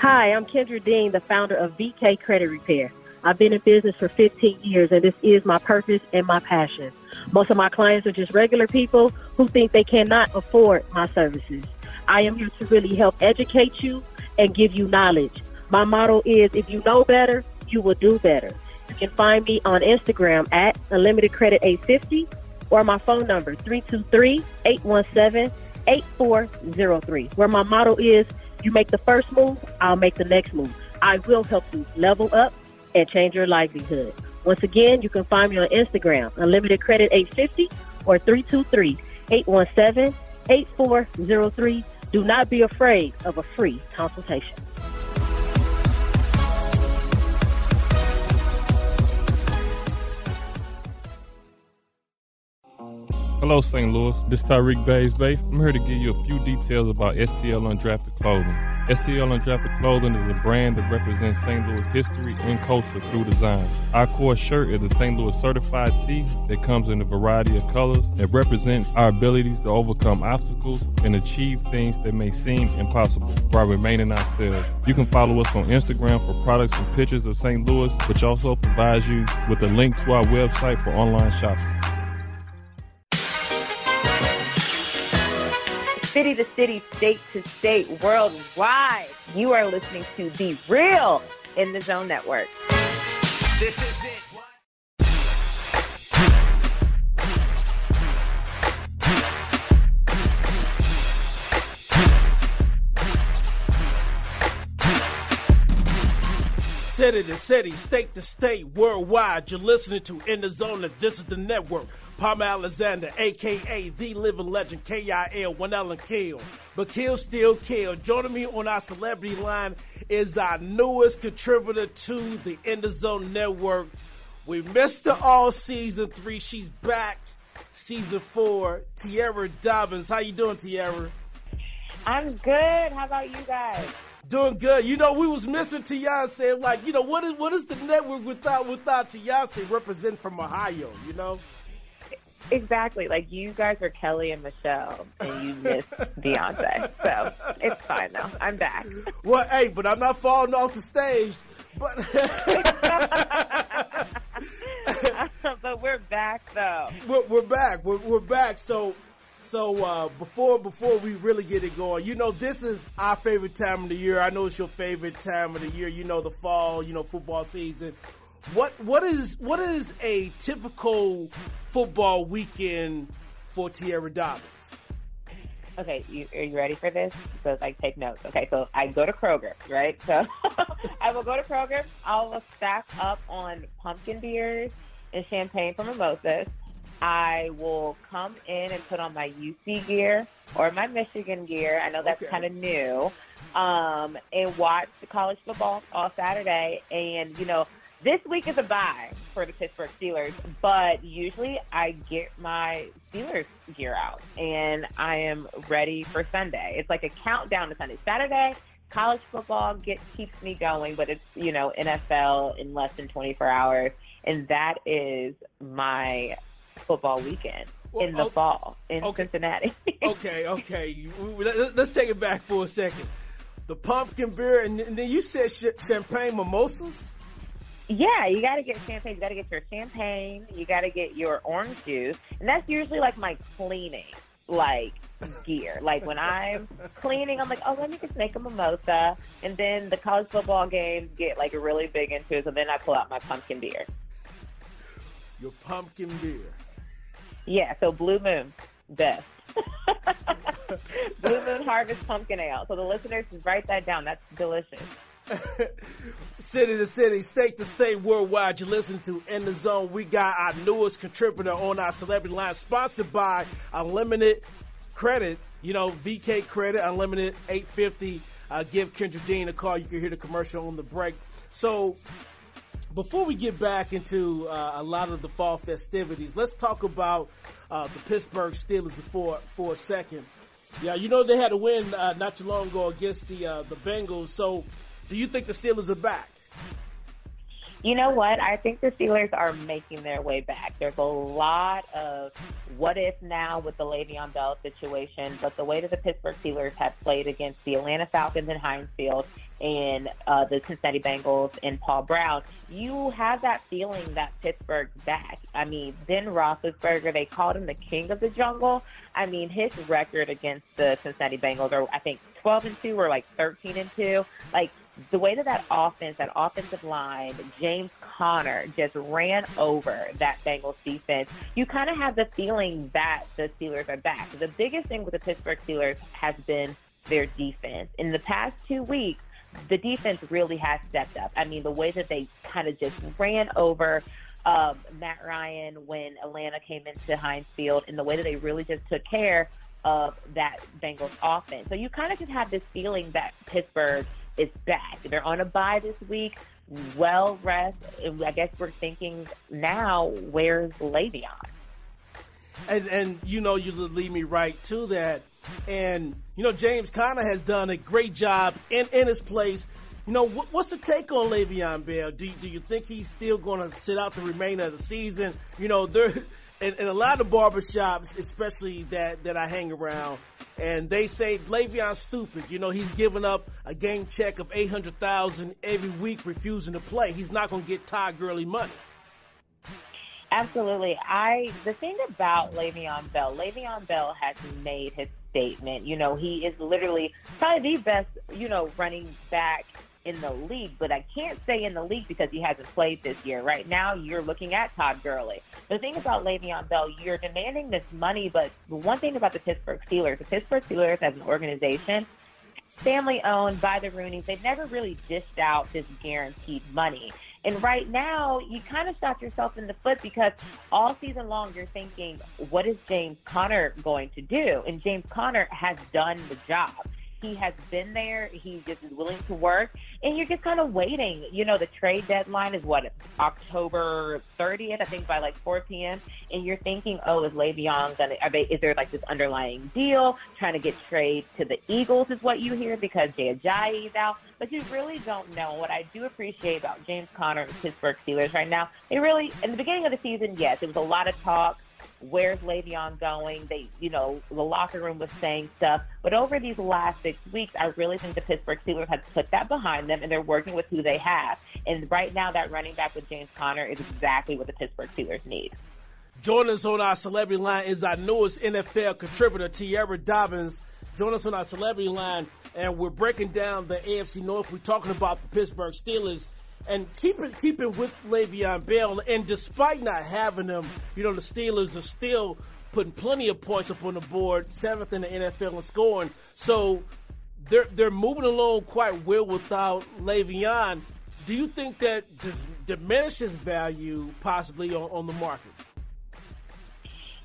Hi, I'm Kendra Dean, the founder of VK Credit Repair. I've been in business for 15 years, and this is my purpose and my passion. Most of my clients are just regular people who think they cannot afford my services. I am here to really help educate you and give you knowledge. My motto is if you know better, you will do better. You can find me on Instagram at Unlimited Credit 850 or my phone number 323-817-8403 where my motto is you make the first move, I'll make the next move. I will help you level up and change your livelihood. Once again, you can find me on Instagram, Unlimited Credit 850 or 323-817-8403. Do not be afraid of a free consultation. Hello, St. Louis. This is Tyreek Bays Bay. I'm here to give you a few details about STL Undrafted Clothing. STL Undrafted Clothing is a brand that represents St. Louis history and culture through design. Our core shirt is a St. Louis certified tee that comes in a variety of colors that represents our abilities to overcome obstacles and achieve things that may seem impossible while remaining ourselves. You can follow us on Instagram for products and pictures of St. Louis, which also provides you with a link to our website for online shopping. City to city, state to state, worldwide. You are listening to The Real in the Zone Network. This is it. City to city, state to state, worldwide. You're listening to In the Zone, and this is the network. Palmer Alexander, aka the living legend, KIL, one Ellen Kill. But Kill still kill. Joining me on our celebrity line is our newest contributor to the In the Zone network. We missed her all season three. She's back. Season four, Tierra Dobbins. How you doing, Tierra? I'm good. How about you guys? Doing good. You know, we was missing Teyonce. Like, you know, what is what is the network without without Teyonce represent from Ohio? You know. Exactly. Like you guys are Kelly and Michelle, and you miss Beyonce. So it's fine though. I'm back. Well, hey, but I'm not falling off the stage. But but we're back though. We're, we're back. We're, we're back. So so uh, before before we really get it going, you know, this is our favorite time of the year. I know it's your favorite time of the year. You know, the fall. You know, football season. What what is what is a typical football weekend for Tierra Dobbins? Okay, you, are you ready for this? So like take notes. Okay, so I go to Kroger, right? So I will go to Kroger. I'll stack up on pumpkin beers and champagne for mimosas. I will come in and put on my UC gear or my Michigan gear. I know that's okay. kind of new. Um, and watch college football all Saturday. And, you know, this week is a bye for the Pittsburgh Steelers, but usually I get my Steelers gear out and I am ready for Sunday. It's like a countdown to Sunday. Saturday, college football gets keeps me going, but it's, you know, NFL in less than 24 hours. And that is my football weekend well, in the okay, fall in okay, Cincinnati. okay, okay. Let's take it back for a second. The pumpkin beer, and then you said champagne mimosas. Yeah, you got to get champagne. You got to get your champagne. You got to get your orange juice, and that's usually like my cleaning like gear. Like when I'm cleaning, I'm like, oh, let me just make a mimosa, and then the college football games get like really big into it. So then I pull out my pumpkin beer. Your pumpkin beer. Yeah, so Blue Moon, best. Blue Moon Harvest Pumpkin Ale. So the listeners, just write that down. That's delicious. city to city, state to state, worldwide. You listen to In the Zone. We got our newest contributor on our celebrity line, sponsored by Unlimited Credit. You know, VK Credit, Unlimited 850. Uh, give Kendra Dean a call. You can hear the commercial on the break. So before we get back into uh, a lot of the fall festivities, let's talk about uh, the Pittsburgh Steelers for for a second. Yeah, you know they had a win uh, not too long ago against the uh, the Bengals. So, do you think the Steelers are back? You know what? I think the Steelers are making their way back. There's a lot of what if now with the Le'Veon Bell situation, but the way that the Pittsburgh Steelers have played against the Atlanta Falcons in Heinz Field and uh, the Cincinnati Bengals and Paul Brown, you have that feeling that Pittsburgh's back. I mean, Ben Roethlisberger, they called him the king of the jungle. I mean, his record against the Cincinnati Bengals are, I think, 12 and 2 or like 13 and 2. Like, the way that that offense, that offensive line, James Conner just ran over that Bengals defense, you kind of have the feeling that the Steelers are back. The biggest thing with the Pittsburgh Steelers has been their defense. In the past two weeks, the defense really has stepped up. I mean, the way that they kind of just ran over um, Matt Ryan when Atlanta came into Heinz Field, and the way that they really just took care of that Bengals offense. So you kind of just have this feeling that Pittsburgh – is back. They're on a bye this week. Well rest. I guess we're thinking now, where's Le'Veon? And and you know you lead me right to that. And you know James Conner has done a great job in in his place. You know what, what's the take on Le'Veon Bell? Do do you think he's still going to sit out the remainder of the season? You know there in, in a lot of barbershops, especially that, that I hang around, and they say Le'Veon's stupid. You know, he's giving up a game check of eight hundred thousand every week, refusing to play. He's not going to get Todd Gurley money. Absolutely. I the thing about Le'Veon Bell, Le'Veon Bell has made his statement. You know, he is literally probably the best, you know, running back in the league, but I can't say in the league because he hasn't played this year. Right now, you're looking at Todd Gurley. The thing about Le'Veon Bell, you're demanding this money, but the one thing about the Pittsburgh Steelers, the Pittsburgh Steelers as an organization, family owned by the Rooneys, they've never really dished out this guaranteed money. And right now, you kind of shot yourself in the foot because all season long you're thinking, what is James Conner going to do? And James Conner has done the job. He has been there. He just is willing to work, and you're just kind of waiting. You know, the trade deadline is what October 30th, I think, by like 4 p.m. And you're thinking, oh, is Le'Veon gonna? They? Is there like this underlying deal trying to get trade to the Eagles? Is what you hear because Jay Ajayi is out, but you really don't know. What I do appreciate about James Conner and Pittsburgh Steelers right now, they really in the beginning of the season, yes, it was a lot of talk where's Le'Veon going? They, you know, the locker room was saying stuff. But over these last six weeks, I really think the Pittsburgh Steelers have put that behind them and they're working with who they have. And right now, that running back with James Conner is exactly what the Pittsburgh Steelers need. Joining us on our celebrity line is our newest NFL contributor, Tierra Dobbins. Join us on our celebrity line, and we're breaking down the AFC North. We're talking about the Pittsburgh Steelers and keeping keeping with Le'Veon Bell. And despite not having him, you know the Steelers are still putting plenty of points up on the board, seventh in the NFL in scoring. So they're they're moving along quite well without Le'Veon. Do you think that diminishes value possibly on, on the market?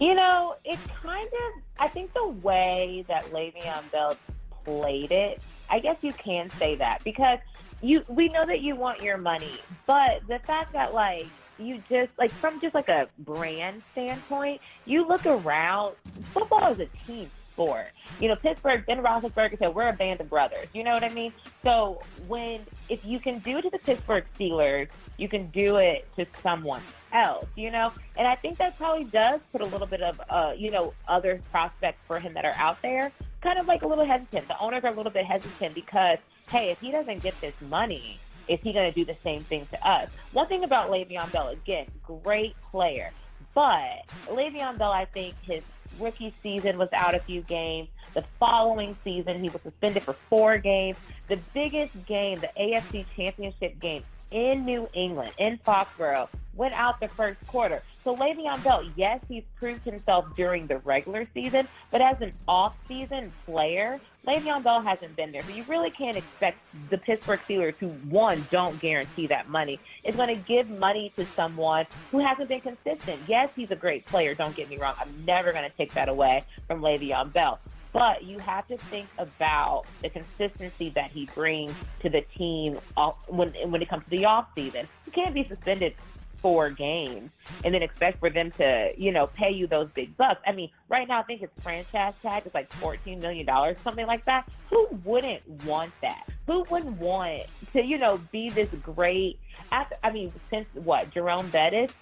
You know, it kind of. I think the way that Le'Veon Bell played it, I guess you can say that because you we know that you want your money, but the fact that like you just like from just like a brand standpoint, you look around. Football is a team sport. You know, Pittsburgh, Ben Roethlisberger said we're a band of brothers. You know what I mean? So when if you can do it to the Pittsburgh Steelers, you can do it to someone else. You know, and I think that probably does put a little bit of uh, you know other prospects for him that are out there kind of like a little hesitant. The owners are a little bit hesitant because hey, if he doesn't get this money, is he going to do the same thing to us? One thing about Le'Veon Bell, again, great player. But Le'Veon Bell, I think his rookie season was out a few games. The following season, he was suspended for four games. The biggest game, the AFC Championship game in New England, in Foxborough, went out the first quarter. So Le'Veon Bell, yes, he's proved himself during the regular season, but as an off-season player, Le'Veon Bell hasn't been there. So you really can't expect the Pittsburgh Steelers, who one don't guarantee that money, is going to give money to someone who hasn't been consistent. Yes, he's a great player. Don't get me wrong. I'm never going to take that away from Le'Veon Bell. But you have to think about the consistency that he brings to the team uh, when when it comes to the off season. You can't be suspended four games and then expect for them to, you know, pay you those big bucks. I mean, right now I think his franchise tag is like $14 million, something like that. Who wouldn't want that? who wouldn't want to, you know, be this great? After, I mean, since what Jerome Bettis,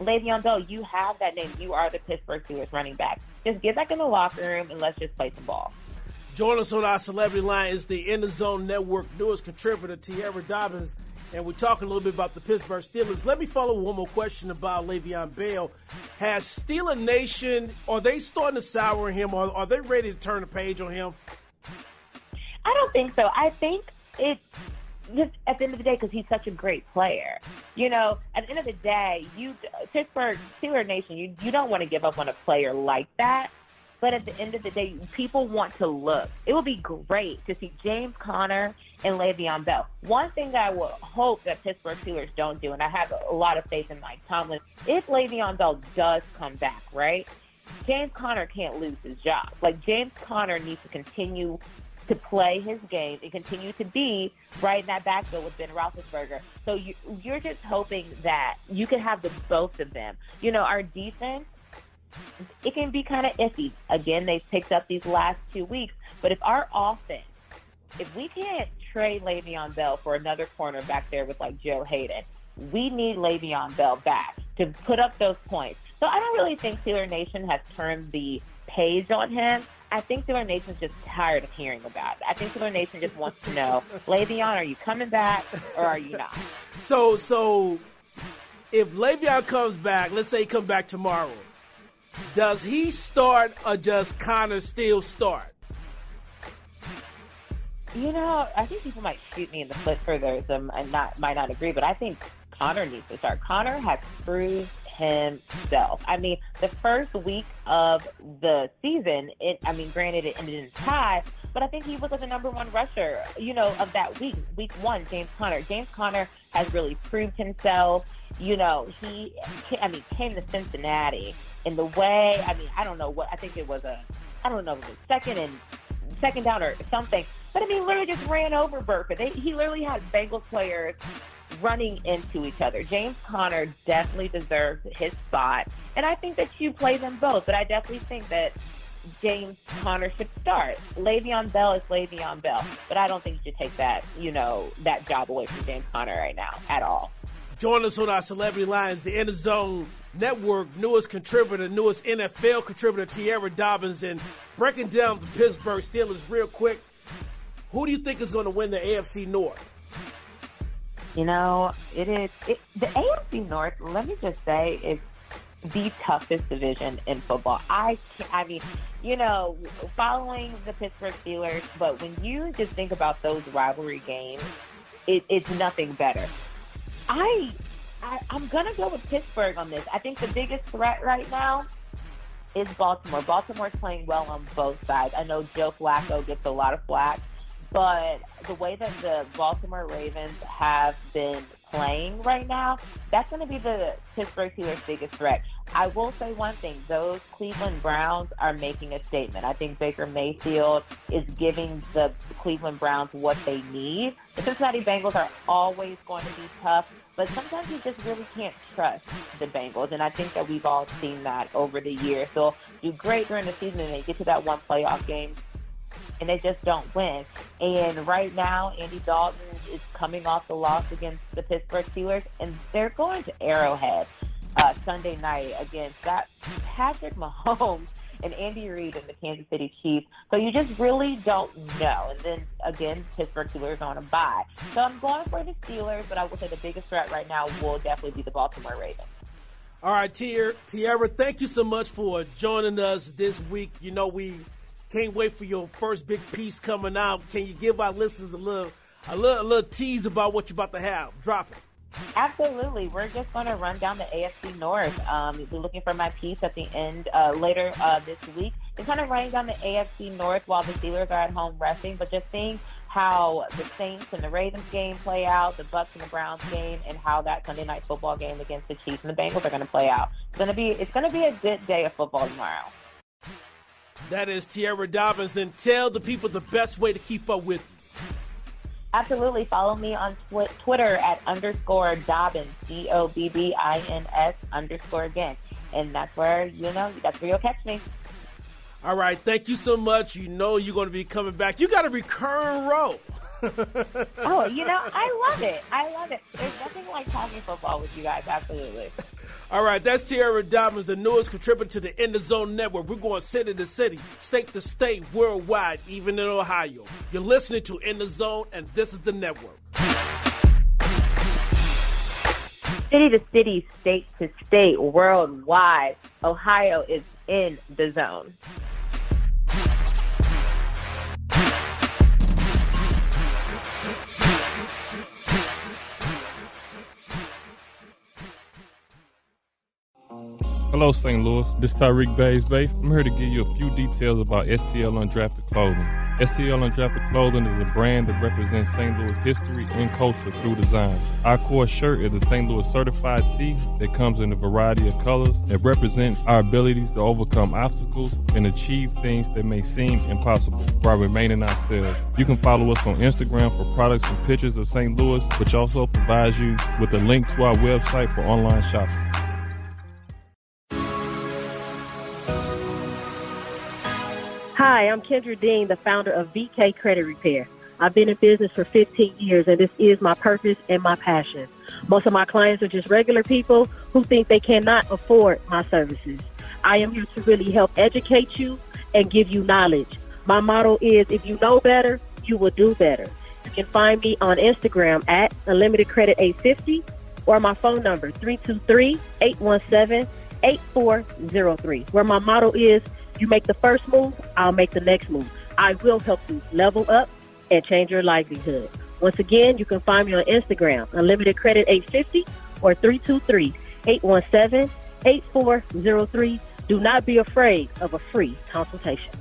Le'Veon Bell, you have that name. You are the Pittsburgh Steelers running back. Just get back in the locker room and let's just play some ball. Join us on our celebrity line is the In the Zone Network newest contributor, Tierra Dobbins, and we're talking a little bit about the Pittsburgh Steelers. Let me follow one more question about Le'Veon Bell. Has Steeler Nation, are they starting to sour him, or are they ready to turn the page on him? I don't think so. I think it's just at the end of the day because he's such a great player. You know, at the end of the day, you Pittsburgh Steeler Nation, you you don't want to give up on a player like that. But at the end of the day, people want to look. It would be great to see James Conner and Le'Veon Bell. One thing I would hope that Pittsburgh Steelers don't do, and I have a lot of faith in Mike Tomlin, if Le'Veon Bell does come back, right? James Conner can't lose his job. Like James Conner needs to continue to play his game and continue to be right in that backfield with Ben Roethlisberger. So you, you're just hoping that you can have the both of them. You know, our defense, it can be kind of iffy. Again, they've picked up these last two weeks, but if our offense, if we can't trade Le'Veon Bell for another corner back there with like Joe Haden, we need Le'Veon Bell back to put up those points. So I don't really think Steeler Nation has turned the page on him. I think Steeler Nation's just tired of hearing about it. I think Steeler Nation just wants to know, Le'Veon, are you coming back or are you not? So, so if Le'Veon comes back, let's say he comes back tomorrow, does he start or does Conner still start? You know, I think people might shoot me in the foot for this and not might not agree, but I think Conner needs to start. Conner has proved himself. I mean, the first week of the season, it I mean, granted it ended in tie, but I think he was like the number one rusher, you know, of that week, week one, James Conner. James Conner has really proved himself. You know, he, I mean, came to Cincinnati in the way, I mean, I don't know what, I think it was a, I don't know, it was second and second down or something. But I mean, literally just ran over Burkhead. They, he literally had Bengals players running into each other. James Conner definitely deserves his spot, and I think that you play them both. But I definitely think that James Conner should start. Le'Veon Bell is Le'Veon Bell, but I don't think you should take that, you know, that job away from James Conner right now at all. Join us on our Celebrity Lines, the In the Zone Network newest contributor, newest NFL contributor, Tierra Dobbins, and breaking down the Pittsburgh Steelers real quick. Who do you think is going to win the AFC North? You know, it is it, the AFC North. Let me just say, is the toughest division in football. I, can't, I mean, you know, following the Pittsburgh Steelers, but when you just think about those rivalry games, it, it's nothing better. I, I, I'm gonna go with Pittsburgh on this. I think the biggest threat right now is Baltimore. Baltimore's playing well on both sides. I know Joe Flacco gets a lot of flack but the way that the Baltimore Ravens have been playing right now, that's going to be the Pittsburgh Steelers' biggest threat. I will say one thing: those Cleveland Browns are making a statement. I think Baker Mayfield is giving the Cleveland Browns what they need. The Cincinnati Bengals are always going to be tough, but sometimes you just really can't trust the Bengals, and I think that we've all seen that over the years. So do great during the season, and they get to that one playoff game and they just don't win. And right now, Andy Dalton is coming off the loss against the Pittsburgh Steelers, and they're going to Arrowhead uh, Sunday night against that Patrick Mahomes and Andy Reid and the Kansas City Chiefs. So you just really don't know. And then again, Pittsburgh Steelers on a bye. So I'm going for the Steelers, but I would say the biggest threat right now will definitely be the Baltimore Ravens. All right, Tierra, thank you so much for joining us this week. You know, we can't wait for your first big piece coming out. Can you give our listeners a little, a little, a little tease about what you're about to have? Drop it. Absolutely. We're just going to run down the AFC North. Um, we're looking for my piece at the end uh, later uh, this week. We're kind of running down the AFC North while the Steelers are at home resting, but just seeing how the Saints and the Ravens game play out, the Bucks and the Browns game, and how that Sunday night football game against the Chiefs and the Bengals are going to play out. It's going to be it's going to be a good day of football tomorrow. That is Tierra Dobbins. And tell the people the best way to keep up with you. Absolutely. Follow me on tw- Twitter at underscore Dobbins, D O B B I N S underscore again. And that's where, you know, that's where you'll catch me. All right. Thank you so much. You know you're going to be coming back. You got a recurring role. oh, you know, I love it. I love it. There's nothing like talking football with you guys. Absolutely. All right, that's Tierra Diamonds, the newest contributor to the In the Zone Network. We're going city to city, state to state, worldwide, even in Ohio. You're listening to In the Zone, and this is the network. City to city, state to state, worldwide, Ohio is in the zone. Hello, St. Louis. This is Tyreek Bays Bay. I'm here to give you a few details about STL Undrafted Clothing. STL Undrafted Clothing is a brand that represents St. Louis history and culture through design. Our core shirt is a St. Louis certified tee that comes in a variety of colors that represents our abilities to overcome obstacles and achieve things that may seem impossible while remaining ourselves. You can follow us on Instagram for products and pictures of St. Louis, which also provides you with a link to our website for online shopping. Hi, I'm Kendra Dean, the founder of VK Credit Repair. I've been in business for 15 years, and this is my purpose and my passion. Most of my clients are just regular people who think they cannot afford my services. I am here to really help educate you and give you knowledge. My motto is if you know better, you will do better. You can find me on Instagram at Unlimited Credit 850 or my phone number 323 817 8403, where my motto is you make the first move, I'll make the next move. I will help you level up and change your livelihood. Once again, you can find me on Instagram, Unlimited Credit 850 or 323 817 8403. Do not be afraid of a free consultation.